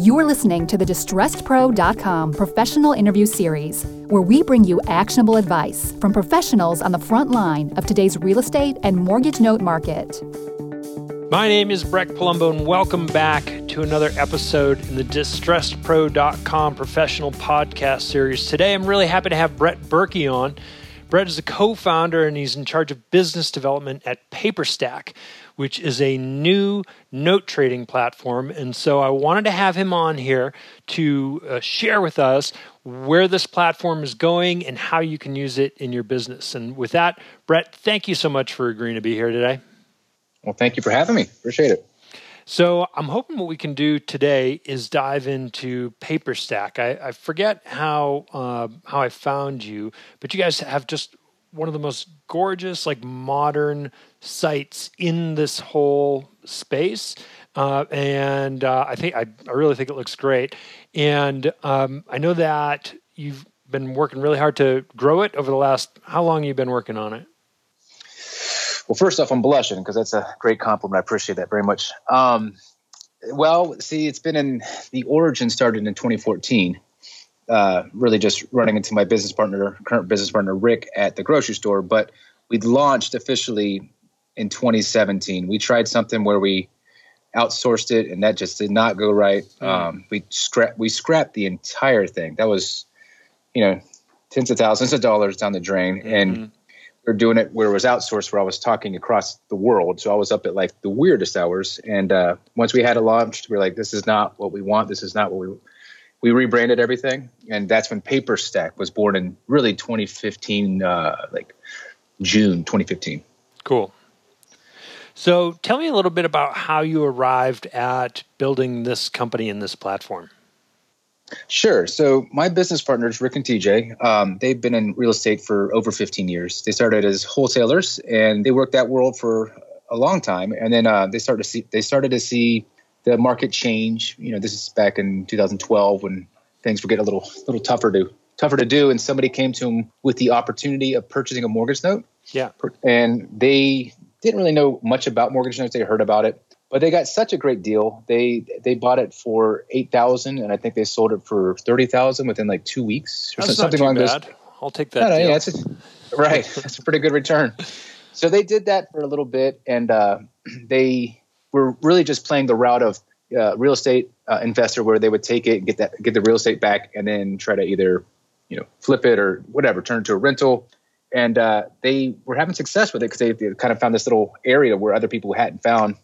You're listening to the DistressedPro.com professional interview series, where we bring you actionable advice from professionals on the front line of today's real estate and mortgage note market. My name is Brecht Palombo, and welcome back to another episode in the DistressedPro.com professional podcast series. Today, I'm really happy to have Brett Burky on. Brett is a co founder and he's in charge of business development at Paperstac, which is a new note trading platform. And so I wanted to have him on here to uh, share with us where this platform is going and how you can use it in your business. And with that, Brett, thank you so much for agreeing to be here today. Well, thank you for having me. Appreciate it. So I'm hoping what we can do today is dive into Paperstac. I, I forget how uh, how I found you, but you guys have just one of the most gorgeous, like modern sites in this whole space. Uh, and uh, I think I, I really think it looks great. And um, I know that you've been working really hard to grow it over the last. How long you been working on it? Well, first off, I'm blushing because that's a great compliment. I appreciate that very much. Um, well, see, it's been in the origin started in 2014. Uh, really, just running into my business partner, current business partner Rick, at the grocery store. But we launched officially in 2017. We tried something where we outsourced it, and that just did not go right. Mm. Um, we scrapped we scrapped the entire thing. That was, you know, tens of thousands of dollars down the drain, mm-hmm. and we're doing it where it was outsourced, where I was talking across the world. So I was up at like the weirdest hours. And uh, once we had it launched, we are like, this is not what we want. This is not what we. We rebranded everything, and that's when Paperstac was born in really 2015, uh, like June 2015. Cool. So tell me a little bit about how you arrived at building this company and this platform. Sure. So my business partners, Rick and TJ, um, they've been in real estate for over 15 years. They started as wholesalers, and they worked that world for a long time. And then uh, they started to see they started to see the market change. You know, this is back in 2012 when things were getting a little little tougher to tougher to do. And somebody came to him with the opportunity of purchasing a mortgage note. Yeah. And they didn't really know much about mortgage notes. They heard about it but they got such a great deal. They they bought it for eight thousand, and I think they sold it for thirty thousand within like two weeks or that's something along those. I'll take that. yeah, that's a, right. that's a pretty good return. So they did that for a little bit, and uh, they were really just playing the route of uh, real estate uh, investor, where they would take it and get that get the real estate back, and then try to either you know flip it or whatever, turn it to a rental. And uh, they were having success with it because they, they kind of found this little area where other people hadn't found.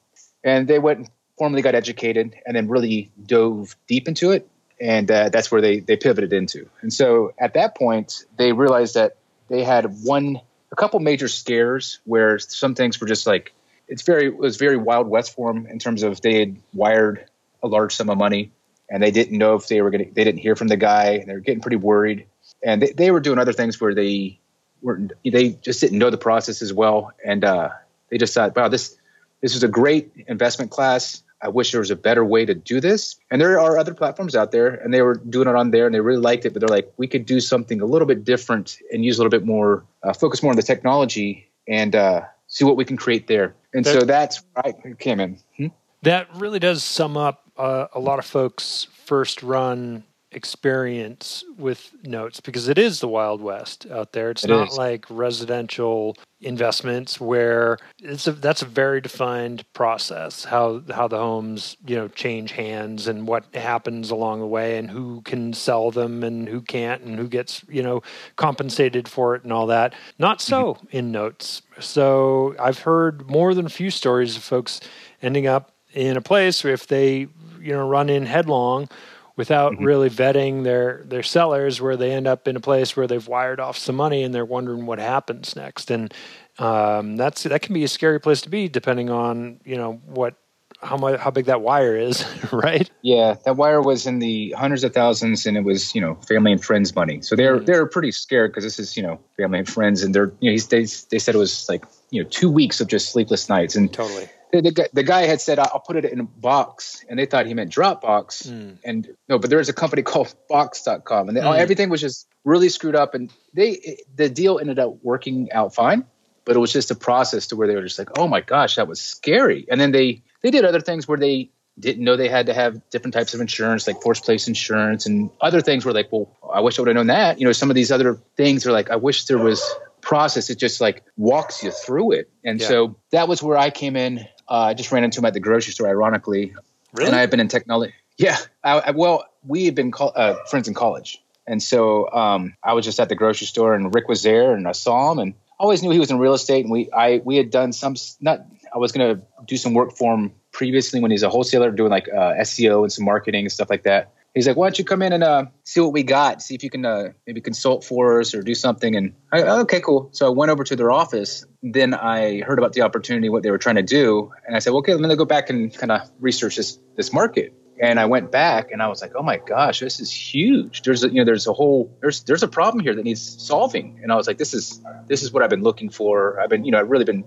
And they went and formally got educated and then really dove deep into it. And uh, that's where they they pivoted into. And so at that point they realized that they had one a couple major scares where some things were just like it's very it was very wild west for them in terms of they had wired a large sum of money and they didn't know if they were going to they didn't hear from the guy and they were getting pretty worried and they, they were doing other things where they weren't they just didn't know the process as well and uh, they just thought wow this this is a great investment class. I wish there was a better way to do this. And there are other platforms out there, and they were doing it on there, and they really liked it. But they're like, we could do something a little bit different and use a little bit more, uh, focus more on the technology, and uh, see what we can create there. And that, so that's I came in. Hmm? That really does sum up uh, a lot of folks' first run experience with notes because it is the wild west out there it's it not is. like residential investments where it's a, that's a very defined process how how the homes you know change hands and what happens along the way and who can sell them and who can't and who gets you know compensated for it and all that not so mm-hmm. in notes so i've heard more than a few stories of folks ending up in a place where if they you know run in headlong without mm-hmm. really vetting their their sellers where they end up in a place where they've wired off some money and they're wondering what happens next. And um, that's that can be a scary place to be depending on you know what how much how big that wire is right? Yeah that wire was in the hundreds of thousands and it was you know family and friends money. So they're mm-hmm. they're pretty scared because this is you know family and friends and they're you know they, they said it was like you know two weeks of just sleepless nights. And totally the, the, the, guy had said I'll put it in a box, and they thought he meant Dropbox. Mm. And no, but there was a company called Box.com, and they, mm. everything was just really screwed up. And they the deal ended up working out fine, but it was just a process to where they were just like, oh my gosh, that was scary. And then they they did other things where they didn't know they had to have different types of insurance, like force place insurance and other things were like, well, I wish I would have known that. You know, some of these other things are like, I wish there was process. It just like walks you through it. And yeah. so that was where I came in. Uh, I just ran into him at the grocery store, ironically. Really? And I had been in technology. Yeah. I, I, well, we had been co- uh, friends in college. And so um, I was just at the grocery store and Rick was there and I saw him and always knew he was in real estate. And we, I, we had done some, not, I was going to do some work for him previously when he's a wholesaler doing like uh, SEO and some marketing and stuff like that. He's like, why don't you come in and uh, see what we got? See if you can uh, maybe consult for us or do something. And I, okay, cool. So I went over to their office. Then I heard about the opportunity, what they were trying to do, and I said, well, okay, let me go back and kind of research this this market and I went back and I was like, oh my gosh, this is huge. There's a, you know, there's a whole, there's, there's a problem here that needs solving. And I was like, this is, this is what I've been looking for. I've been, you know, I've really been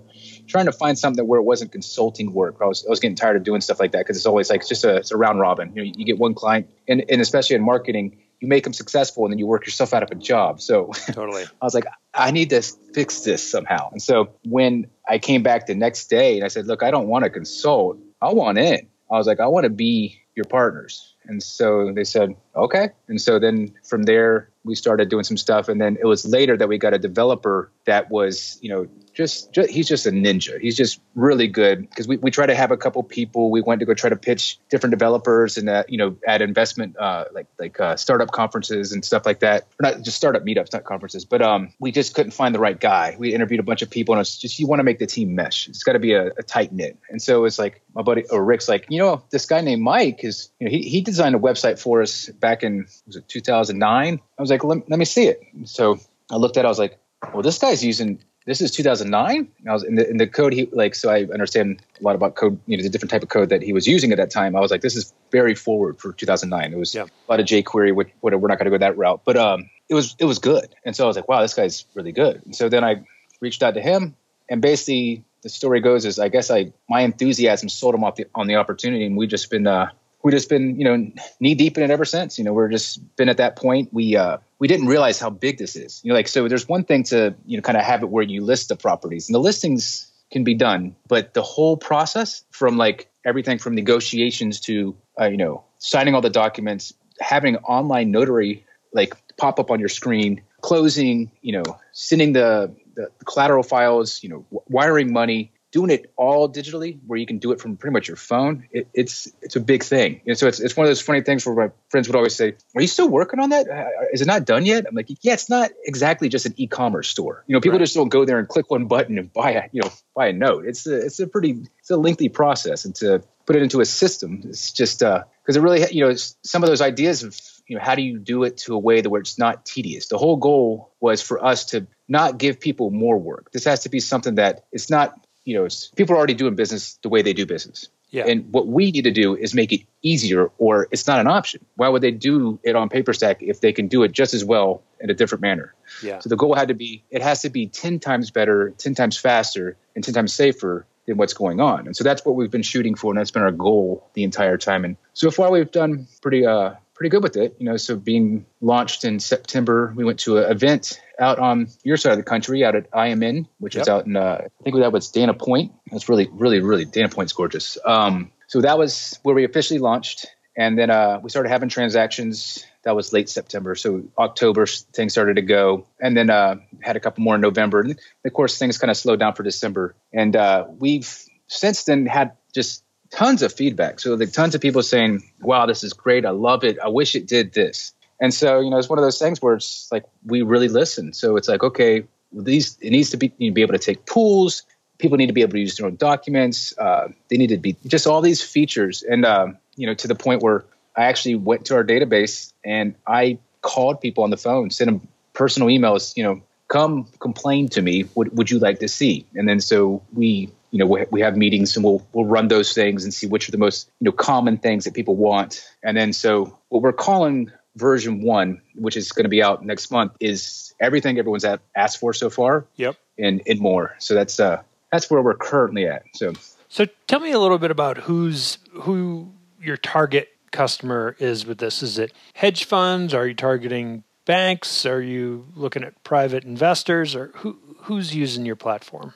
trying to find something where it wasn't consulting work. I was, I was getting tired of doing stuff like that. Cause it's always like, it's just a, it's a round robin. You know, you get one client and, and especially in marketing, you make them successful and then you work yourself out of a job. So totally, I was like, I need to fix this somehow. And so when I came back the next day and I said, look, I don't want to consult. I want in. I was like, I want to be your partners. And so they said, okay. And so then from there, we started doing some stuff. And then it was later that we got a developer that was, you know, just, just he's just a ninja. He's just really good because we, we try to have a couple people. We went to go try to pitch different developers and uh, you know at investment uh, like like uh, startup conferences and stuff like that. Or not just startup meetups, not conferences, but um, we just couldn't find the right guy. We interviewed a bunch of people and it's just you want to make the team mesh. It's got to be a, a tight knit. And so it's like my buddy or Rick's like, you know, this guy named Mike is you know he he designed a website for us back in was it 2009. I was like, let, let me see it. So I looked at it. I was like, well, this guy's using this is 2009. I was in the, in the code he like, so I understand a lot about code, you know, the different type of code that he was using at that time. I was like, this is very forward for 2009. It was yeah. a lot of jQuery, which, whatever, we're not going to go that route, but um, it was, it was good. And so I was like, wow, this guy's really good. And so then I reached out to him and basically the story goes is I guess I, my enthusiasm sold him off the, on the opportunity and we just been, uh, we just been, you know, knee deep in it ever since. You know, we're just been at that point. We uh, we didn't realize how big this is. You know, like so. There's one thing to you know kind of have it where you list the properties, and the listings can be done, but the whole process from like everything from negotiations to uh, you know signing all the documents, having online notary like pop up on your screen, closing, you know, sending the the collateral files, you know, wiring money, doing it all digitally where you can do it from pretty much your phone it, it's it's a big thing. And so it's, it's one of those funny things where my friends would always say are you still working on that? Uh, it not done yet? I'm like yeah it's not exactly just an e-commerce store. You know people right. just don't go there and click one button and buy a you know buy a note. It's a it's a pretty it's a lengthy process and to put it into a system it's just uh because it really you know some of those ideas of you know how do you do it to a way that where it's not tedious? The whole goal was for us to not give people more work. This has to be something that it's not you know, people are already doing business the way they do business. Yeah. And what we need to do is make it easier, or it's not an option. Why would they do it on Paperstac if they can do it just as well in a different manner? Yeah. So the goal had to be it has to be 10 times better, 10 times faster, and 10 times safer than what's going on. And so that's what we've been shooting for, and that's been our goal the entire time. And so far, we've done pretty uh, pretty good with it. You know, so being launched in September, we went to an event out on your side of the country, out at IMN, which yep. is out in uh, I think that was Dana Point. That's really, really, really Dana Point's gorgeous. Um, so that was where we officially launched, and then uh, we started having transactions. That was late September, so October things started to go, and then uh, had a couple more in November, and of course things kind of slowed down for December. And uh, we've since then had just tons of feedback. So like tons of people saying, "Wow, this is great. I love it. I wish it did this." And so you know, it's one of those things where it's like we really listen. So it's like, okay, these it needs to be you know, be able to take pools. People need to be able to use their own documents. Uh, they need to be just all these features, and uh, you know, to the point where I actually went to our database and I called people on the phone, sent them personal emails. You know, come complain to me. What would you like to see? And then so we you know we, we have meetings and we'll we'll run those things and see which are the most you know common things that people want. And then so what we're calling version one which is going to be out next month is everything everyone's asked for so far. Yep. And and more. So that's uh that's where we're currently at so. So tell me a little bit about who's who your target customer is with this. Is it hedge funds? Are you targeting banks? Are you looking at private investors? Or who who's using your platform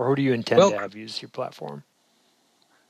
or who do you intend well, to have use your platform?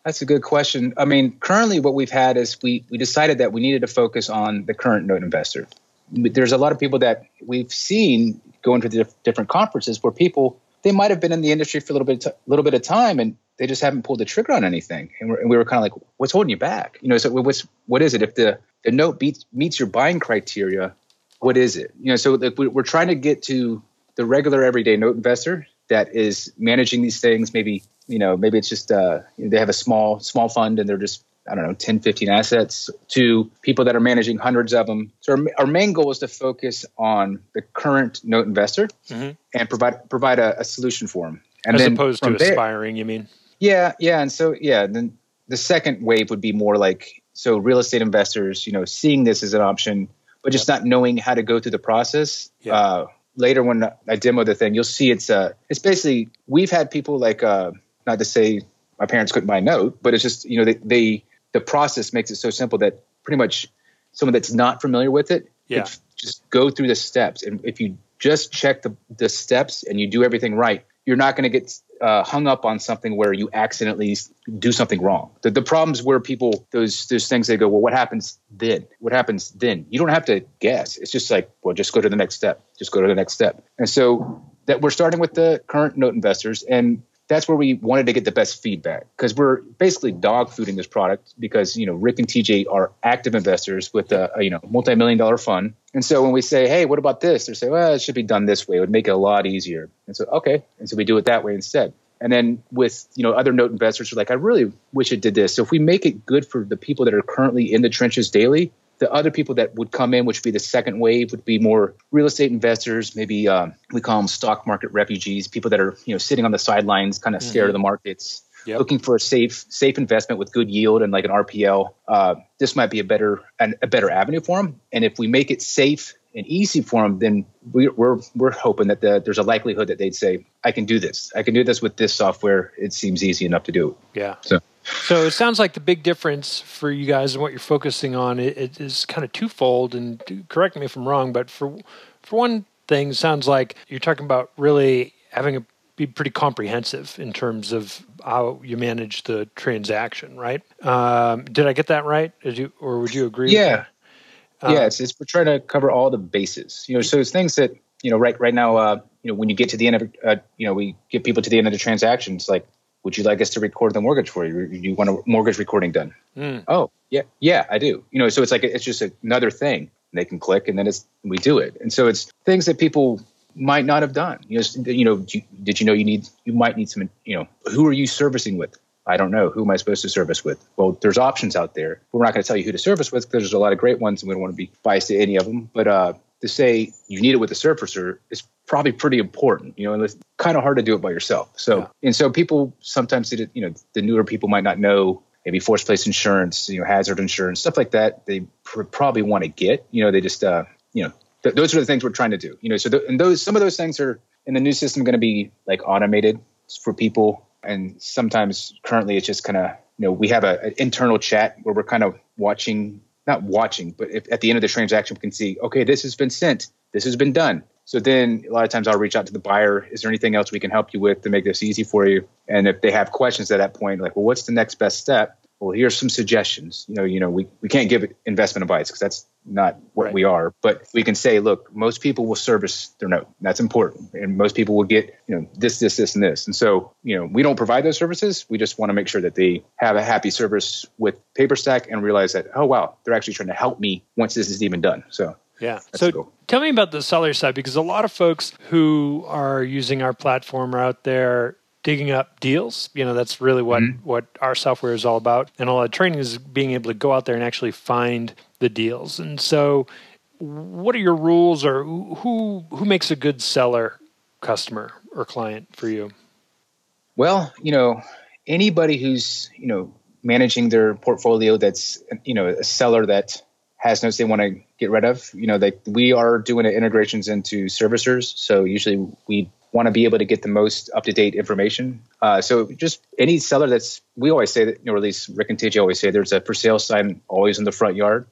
That's a good question. I mean, currently what we've had is we we decided that we needed to focus on the current note investor. There's a lot of people that we've seen going to the different conferences where people they might have been in the industry for a little bit a little bit of time and they just haven't pulled the trigger on anything. And, and we were kind of like, what's holding you back? You know, so what's what is it? If the the note beats meets your buying criteria, what is it? You know, so like we're trying to get to the regular everyday note investor that is managing these things. Maybe you know, maybe it's just uh, they have a small small fund and they're just I don't know 10, 15 assets to people that are managing hundreds of them. So our, our main goal is to focus on the current note investor mm-hmm. and provide provide a, a, solution for them. And As opposed to aspiring, you mean? Yeah, yeah, and so yeah, then the second wave would be more like so real estate investors, you know, seeing this as an option, but just not knowing how to go through the process. Yeah. Uh, later when I demo the thing, you'll see it's uh it's basically we've had people like uh not to say my parents couldn't buy a note, but it's just you know they, they the process makes it so simple that pretty much someone that's not familiar with it yeah. just go through the steps and if you just check the, the steps and you do everything right you're not going to get uh, hung up on something where you accidentally do something wrong. The, the problems where people those those things they go, well, what happens then? What happens then? You don't have to guess. It's just like, well, just go to the next step. Just go to the next step. And so that we're starting with the current note investors, and that's where we wanted to get the best feedback because we're basically dog fooding this product because you know Rick and TJ are active investors with a, a, you know multi-million dollar fund, and so when we say, hey, what about this? They say, well, it should be done this way. It would make it a lot easier. And so okay, and so we do it that way instead. And then with you know other note investors are like, I really wish it did this. So if we make it good for the people that are currently in the trenches daily, the other people that would come in, which would be the second wave, would be more real estate investors. Maybe um, we call them stock market refugees, people that are you know sitting on the sidelines, kind of mm-hmm. scared of the markets, yep. looking for a safe safe investment with good yield and like an RPL. Uh, this might be a better an, a better avenue for them. And if we make it safe and easy for them, then we, are we're, we're hoping that the, there's a likelihood that they'd say, "I can do this. I can do this with this software. It seems easy enough to do." Yeah. So so it sounds like the big difference for you guys and what you're focusing on is kind of twofold. And correct me if I'm wrong, but for for one thing, sounds like you're talking about really having a be pretty comprehensive in terms of how you manage the transaction, right? Um, did I get that right? You, or would you agree? Yeah, yeah. It's, it's, we're trying to cover all the bases. You know, so it's things that you know right right now. Uh, you know, when you get to the end of, uh, you know, we get people to the end of the transaction. It's like would you like us to record the mortgage for you? Do you want a mortgage recording done? Mm. Oh, yeah, yeah, I do. You know, so it's like it's just another thing. They can click, and then it's we do it. And so it's things that people might not have done. You know, you know, did you know you need you might need some. You know, who are you servicing with? I don't know. Who am I supposed to service with? Well, there's options out there. We're not going to tell you who to service with because there's a lot of great ones, and we don't want to be biased to any of them. But uh, to say you need it with a servicer is probably pretty important, you know, and it's kind of hard to do it by yourself. So, yeah. and so people sometimes, you know, the newer people might not know maybe forced place insurance, you know, hazard insurance, stuff like that. They pr- probably want to get, you know, they just, uh, you know, th- those are the things we're trying to do, you know, so, th- and those, some of those things are in the new system going to be like automated for people. And sometimes currently it's just kind of, you know, we have a, an internal chat where we're kind of watching not watching, but if at the end of the transaction, we can see, okay, this has been sent, this has been done. So then a lot of times I'll reach out to the buyer. Is there anything else we can help you with to make this easy for you? And if they have questions at that point, like, well, what's the next best step? Well, here's some suggestions. You know, you know, we, we can't give investment advice because that's not what right. we are. But we can say, look, most people will service their note. That's important. And most people will get, you know, this, this, this, and this. And so, you know, we don't provide those services. We just want to make sure that they have a happy service with Paperstac and realize that, oh, wow, they're actually trying to help me once this is even done. So, yeah. so tell me about the seller side because a lot of folks who are using our platform are out there digging up deals. You know, that's really what mm-hmm. what our software is all about. And a lot of training is being able to go out there and actually find the deals. And so, what are your rules, or who who makes a good seller customer or client for you? Well, you know, anybody who's you know managing their portfolio that's you know a seller that has notes they want to get rid of. You know, they, we are doing integrations into servicers, so usually we want to be able to get the most up to date information. Uh, so just any seller that's we always say that, you know, or at least Rick and TJ always say there's a for sale sign always in the front yard.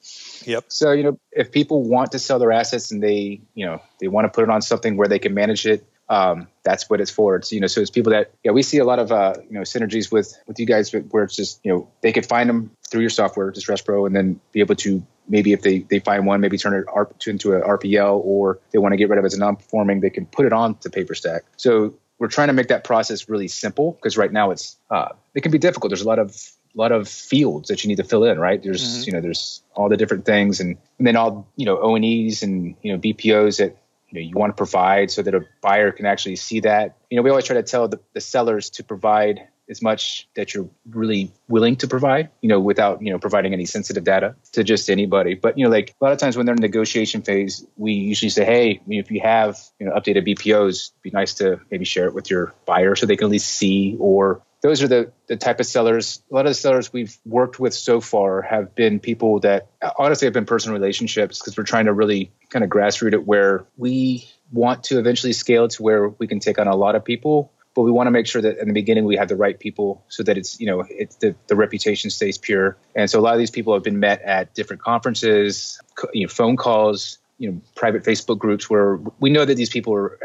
Yep. So you know, if people want to sell their assets and they you know they want to put it on something where they can manage it um, that's what it's for. It's you know, so it's people that yeah, we see a lot of uh, you know synergies with with you guys where it's just you know they could find them through your software, DistressedPro, and then be able to maybe if they they find one, maybe turn it into an RPL, or they want to get rid of it as a non-performing, they can put it on to Paperstac. So we're trying to make that process really simple because right now it's uh, it can be difficult. There's a lot of lot of fields that you need to fill in, right? There's mm-hmm. you know there's all the different things and and then all you know O and E's and you know BPOs that you know you want to provide so that a buyer can actually see that. You know we always try to tell the, the sellers to provide as much that you're really willing to provide, you know, without, you know, providing any sensitive data to just anybody. But, you know, like a lot of times when they're in negotiation phase, we usually say, hey, if you have, you know, updated BPOs, it'd be nice to maybe share it with your buyer so they can at least see or those are the, the type of sellers. A lot of the sellers we've worked with so far have been people that honestly have been personal relationships because we're trying to really kind of grassroot it where we want to eventually scale to where we can take on a lot of people but we want to make sure that in the beginning we have the right people so that it's you know it's the, the reputation stays pure. And so a lot of these people have been met at different conferences you know phone calls you know private facebook groups where we know that these people are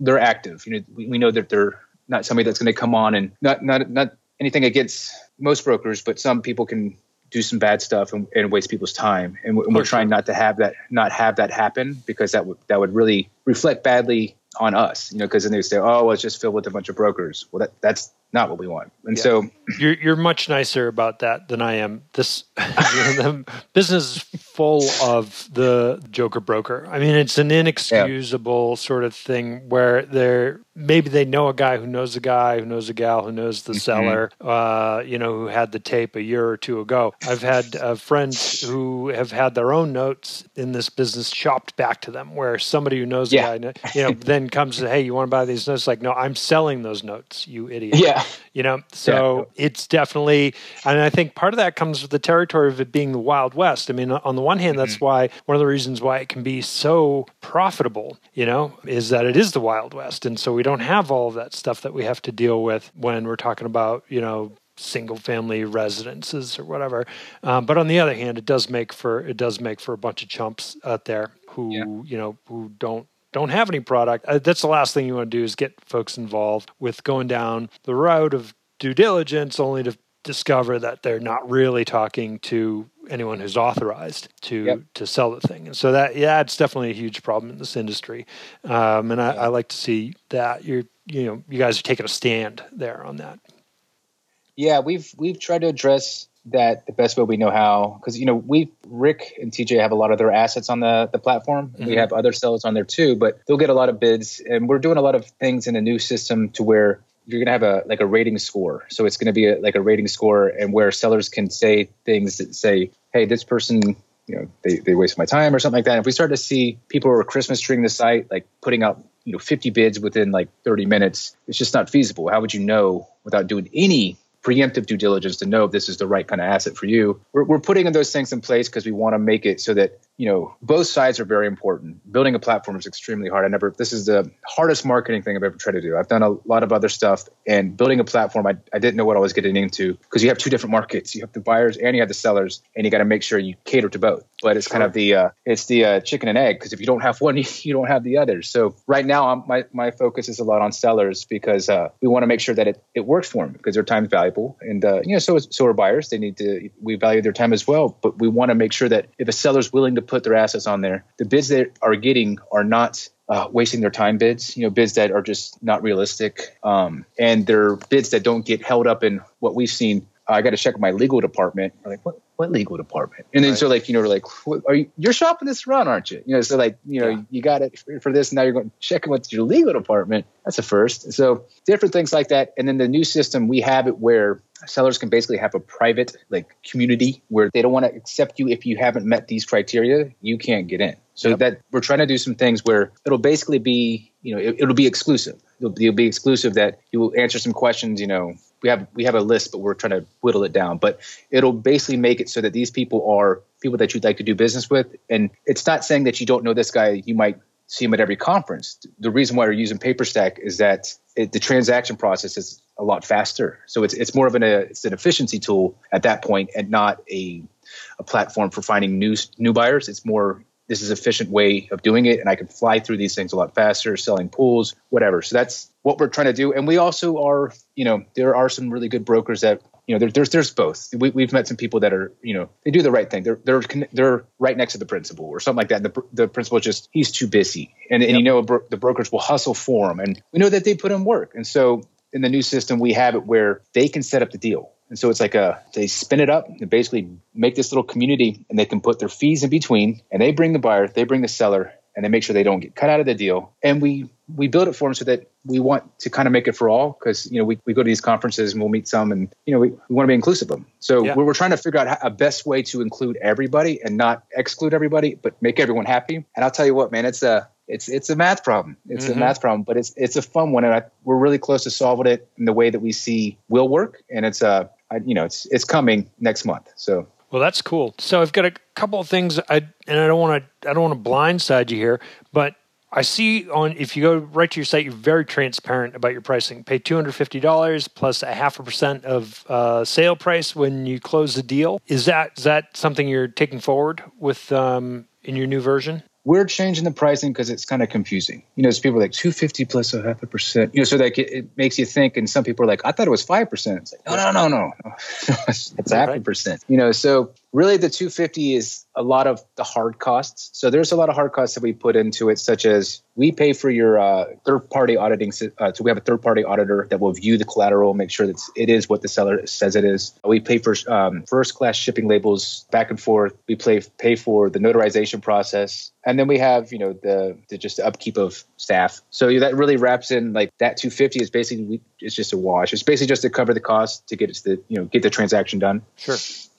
they're active. You know we, we know that they're not somebody that's going to come on and not not not anything against most brokers but some people can do some bad stuff and, and waste people's time. And, we're, we're trying not to have that not have that happen because that would that would really reflect badly on us, you know, because then they say, "Oh, well, it's just filled with a bunch of brokers." Well, that that's not what we want. And yeah. so you're you're much nicer about that than I am. This business is full of the Joker broker. I mean, it's an inexcusable yeah. sort of thing where they're maybe they know a guy who knows a guy who knows a gal who knows the mm-hmm. seller, uh, you know, who had the tape a year or two ago. I've had uh, friends who have had their own notes in this business chopped back to them, where somebody who knows yeah. a guy, you know, then comes to, hey, you want to buy these notes? Like, no, I'm selling those notes, you idiot. Yeah. You know, so yeah. it's definitely, and I think part of that comes with the territory of it being the Wild West. I mean, on the one hand, that's mm-hmm. why one of the reasons why it can be so profitable, you know, is that it is the Wild West. And so we don't have all of that stuff that we have to deal with when we're talking about, you know, single family residences or whatever. Um, but on the other hand, it does make for it does make for a bunch of chumps out there who yeah. you know who don't don't have any product. Uh, that's the last thing you want to do is get folks involved with going down the route of due diligence, only to discover that they're not really talking to anyone who's authorized to yep. to sell the thing. And so that yeah, it's definitely a huge problem in this industry. Um, and I, I, like to see that you're you know you guys are taking a stand there on that. Yeah, we've we've tried to address that the best way we know how because you know we Rick and TJ have a lot of their assets on the the platform. Mm-hmm. We have other sellers on there too, but they'll get a lot of bids, and we're doing a lot of things in the new system to where you're going to have a like a rating score. So it's going to be a, like a rating score, and where sellers can say things that say, "Hey, this person." You know, they, they waste my time or something like that. if we start to see people who are Christmas treeing the site, like putting out, you know, 50 bids within like 30 minutes, it's just not feasible. How would you know without doing any preemptive due diligence to know if this is the right kind of asset for you. We're, we're putting those things in place because we want to make it so that you know both sides are very important. Building a platform is extremely hard. I never this is the hardest marketing thing I've ever tried to do. I've done a lot of other stuff, and building a platform, I, I didn't know what I was getting into because you have two different markets. You have the buyers and you have the sellers, and you got to make sure you cater to both. But it's sure. kind of the uh, it's the uh, chicken and egg because if you don't have one, you don't have the other. So right now, I'm, my my focus is a lot on sellers because uh, we want to make sure that it, it works for them because their time is valuable and uh, you know so so are buyers they need to we value their time as well but we want to make sure that if a seller's willing to put their assets on there the bids they are getting are not uh, wasting their time bids, you know, bids that are just not realistic, um, and they're bids that don't get held up in what we've seen. I got to check with my legal department. I'm like, what? What legal department? And then right. so like you know, we're like, are you? You're shopping this around, aren't you? You know, so like you know, yeah. you got it for this. Now you're going checking with your legal department. That's a first. So different things like that. And then the new system, we have it where sellers can basically have a private like community where they don't want to accept you if you haven't met these criteria you can't get in so yep. that we're trying to do some things where it'll basically be you know it, will be exclusive it'll, it'll, be exclusive that you will answer some questions you know we have we have a list but we're trying to whittle it down but it'll basically make it so that these people are people that you'd like to do business with and it's not saying that you don't know this guy you might see him at every conference the reason why we're using paperstac is that it, the transaction process is a lot faster. So it's it's more of an a, it's an efficiency tool at that point, and not a a platform for finding new new buyers. It's more this is efficient way of doing it and I can fly through these things a lot faster, selling pools, whatever. So that's what we're trying to do. And we also are, you know, there are some really good brokers that you know, there, there's there's both. We, have met some people that are, you know, they do the right thing. They're they're they're right next to the principal or something like that. And the the principal just he's too busy, and and you know bro- the brokers will hustle for him, and we know that they put in work. And so in the new system, we have it where they can set up the deal. And so it's like a they spin it up and basically make this little community, and they can put their fees in between, and they bring the buyer, they bring the seller, and they make sure they don't get cut out of the deal. And we we build it for them so that we want to kind of make it for all because you know we, we go to these conferences and we'll meet some and you know we, we want to be inclusive of them so yeah. we're, we're trying to figure out how, a best way to include everybody and not exclude everybody but make everyone happy and i'll tell you what man it's a it's it's a math problem it's mm-hmm. a math problem but it's it's a fun one and I, we're really close to solving it in the way that we see will work and it's a uh, you know it's it's coming next month so well, that's cool. So I've got a couple of things, I, and I don't want to I don't want to blindside you here, but I see on if you go right to your site, you're very transparent about your pricing. Pay two hundred fifty dollars plus a half a percent of uh, sale price when you close the deal. Is that is that something you're taking forward with um, in your new version? We're changing the pricing because it's kind of confusing. You know, it's people like 250 plus a half a percent. You know, so like it, it, makes you think, and some people are like, I thought it was five percent. It's like, no, no, no, no, no. it's, it's half a percent. You know, so really the 250 is a lot of the hard costs. So there's a lot of hard costs that we put into it, such as we pay for your uh, third party auditing. Uh, so we have a third party auditor that will view the collateral, make sure that it is what the seller says it is. We pay for um, first class shipping labels back and forth. We pay pay for the notarization process, and then we have you know the, the just the upkeep of staff. So that really wraps in like that 250 is basically it's just a wash. It's basically just to cover the cost to get it to the you know get the transaction done. Sure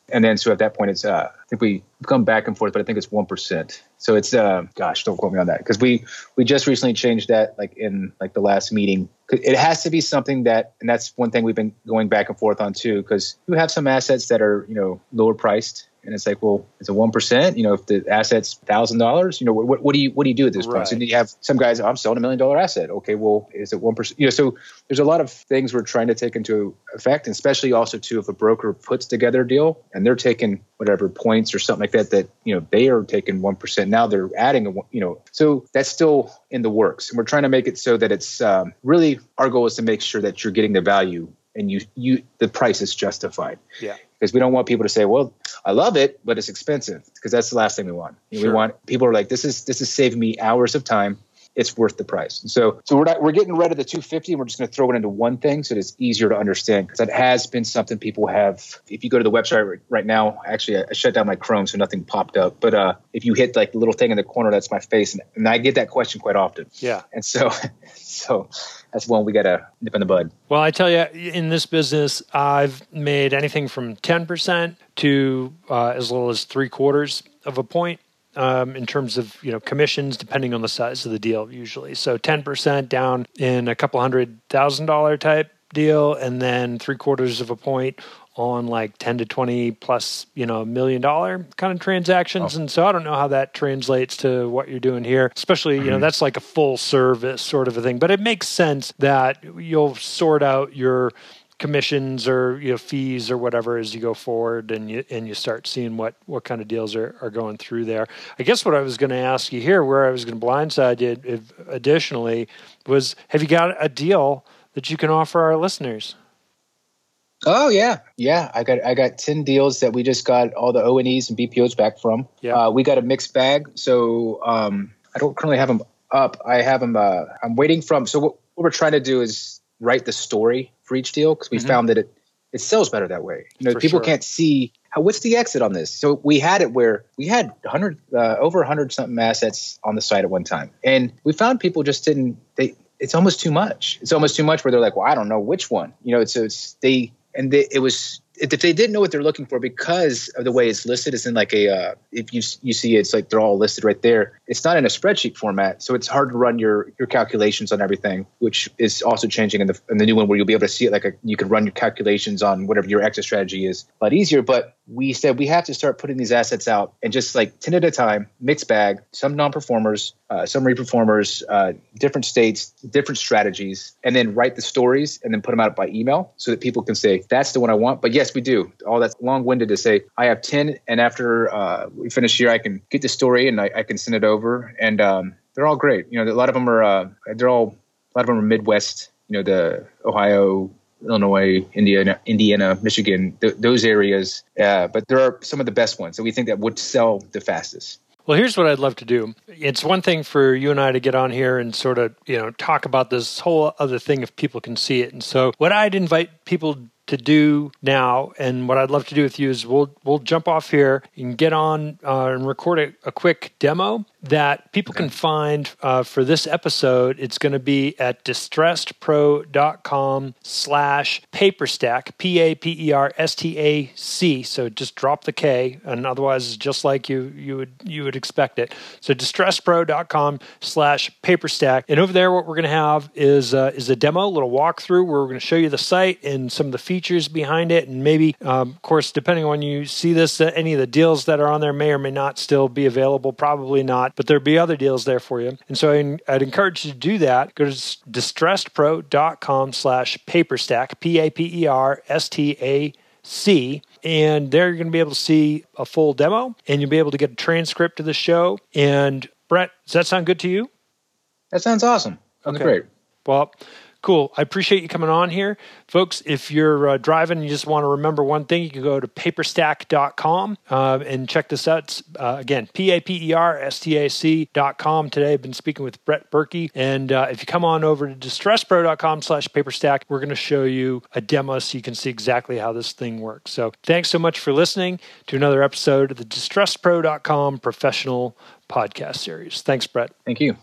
and then so at that point it's uh, I think we come back and forth, but I think it's one percent. So it's uh, gosh, don't quote me on that because we we just recently changed that like in like the last meeting. It has to be something that, and that's one thing we've been going back and forth on too, because you have some assets that are you know lower priced and it's like, well, it's a one percent. You know, if the asset's thousand dollars, you know, what, what do you what do you do at this right. point? So you have some guys, oh, I'm selling a million dollar asset. Okay, well, is it one percent? You know, so there's a lot of things we're trying to take into effect, and especially also too, if a broker puts together a deal and they're taking whatever points or something like that, that you know they are taking one percent. Now they're adding a you know, so that's still in the works, and we're trying to make it so that it's um, really our goal is to make sure that you're getting the value and you you the price is justified. Yeah because we don't want people to say, "Well, I love it, but it's expensive," because that's the last thing we want. Sure. We want people are like, "This is this is saving me hours of time. It's worth the price." And so, so we're not we're getting rid of the 250, and we're just going to throw it into one thing so it's easier to understand because that has been something people have. If you go to the website right now, actually, I shut down my Chrome so nothing popped up. But uh, if you hit like the little thing in the corner, that's my face, and, and I get that question quite often. Yeah, and so so that's one we got to nip in the bud. Well, I tell you, in this business, I've made anything from 10% to uh, as little as three quarters of a point. Um, in terms of you know commissions, depending on the size of the deal, usually. So ten percent down in a couple hundred thousand dollar type deal, and then three quarters of a point on like 10 to 20 plus, you know, million dollar kind of transactions. Oh. And so I don't know how that translates to what you're doing here, especially, mm-hmm. you know, mm-hmm. that's like a full service sort of a thing. But it makes sense that you'll sort out your commissions or you know fees or whatever as you go forward and you and you start seeing what what kind of deals are, are going through there. I guess what I was going to ask you here, where I was going to blindside you if, additionally, was have you got a deal that you can offer our listeners? Oh yeah, yeah. I got I got ten deals that we just got all the O and E's and BPOs back from. Yeah. Uh, we got a mixed bag, so um, I don't currently have them up. I have them. Uh, I'm waiting from. So what, what, we're trying to do is write the story for each deal because we mm-hmm. found that it it sells better that way. You know, for people sure. can't see how what's the exit on this. So we had it where we had hundred uh, over hundred something assets on the site at one time, and we found people just didn't they. It's almost too much. It's almost too much where they're like, well, I don't know which one. You know, it's, it's they and they, it was if they didn't know what they're looking for because of the way it's listed, it's in like a uh, if you you see it's like they're all listed right there. It's not in a spreadsheet format, so it's hard to run your your calculations on everything, which is also changing in the in the new one where you'll be able to see it like a, you can run your calculations on whatever your exit strategy is a lot easier. But we said we have to start putting these assets out and just like 10 at a time, mixed bag, some non-performers, uh, some reperformers, uh, different states, different strategies, and then write the stories and then put them out by email so that people can say, that's the one I want. But yes, yes, we do. All that's long winded to say I have 10, and after uh, we finish here, I can get the story and I, I can send it over. And um, they're all great. You know, a lot of them are, uh, they're all, a lot of them are Midwest, you know, the Ohio, Illinois, Indiana, Indiana, Michigan, th- those areas. Uh, but there are some of the best ones that we think that would sell the fastest. Well, here's what I'd love to do. It's one thing for you and I to get on here and sort of, you know, talk about this whole other thing if people can see it. And so, what I'd invite people to do now, and what I'd love to do with you is we'll we'll jump off here and get on uh, and record a, a, quick demo that people can find uh, for this episode. It's going to be at distressedpro.com slash paperstac, P A P E R S T A C. So just drop the K, and otherwise it's just like you you would you would expect it. So distressedpro.com slash paperstac, and over there what we're going to have is uh, is a demo, a little walkthrough where we're going to show you the site and some of the features behind it, and maybe, um, of course, depending on when you see this, uh, any of the deals that are on there may or may not still be available. Probably not, but there'll be other deals there for you. And so I, would encourage you to do that. Go to distressedpro.com slash paperstac, P A P E R S T A C. And there you're going to be able to see a full demo and you'll be able to get a transcript of the show. And Brett, does that sound good to you? That sounds awesome. Sounds okay. great. Well, Cool. I appreciate you coming on here. Folks, if you're uh, driving and you just want to remember one thing, you can go to paperstac.com uh, and check this out. Uh, again, P A P E R S T A C.com. Today I've been speaking with Brett Burky. And uh, if you come on over to distressedpro.com slash paperstac, we're going to show you a demo so you can see exactly how this thing works. So thanks so much for listening to another episode of the distressedpro.com professional podcast series. Thanks, Brett. Thank you.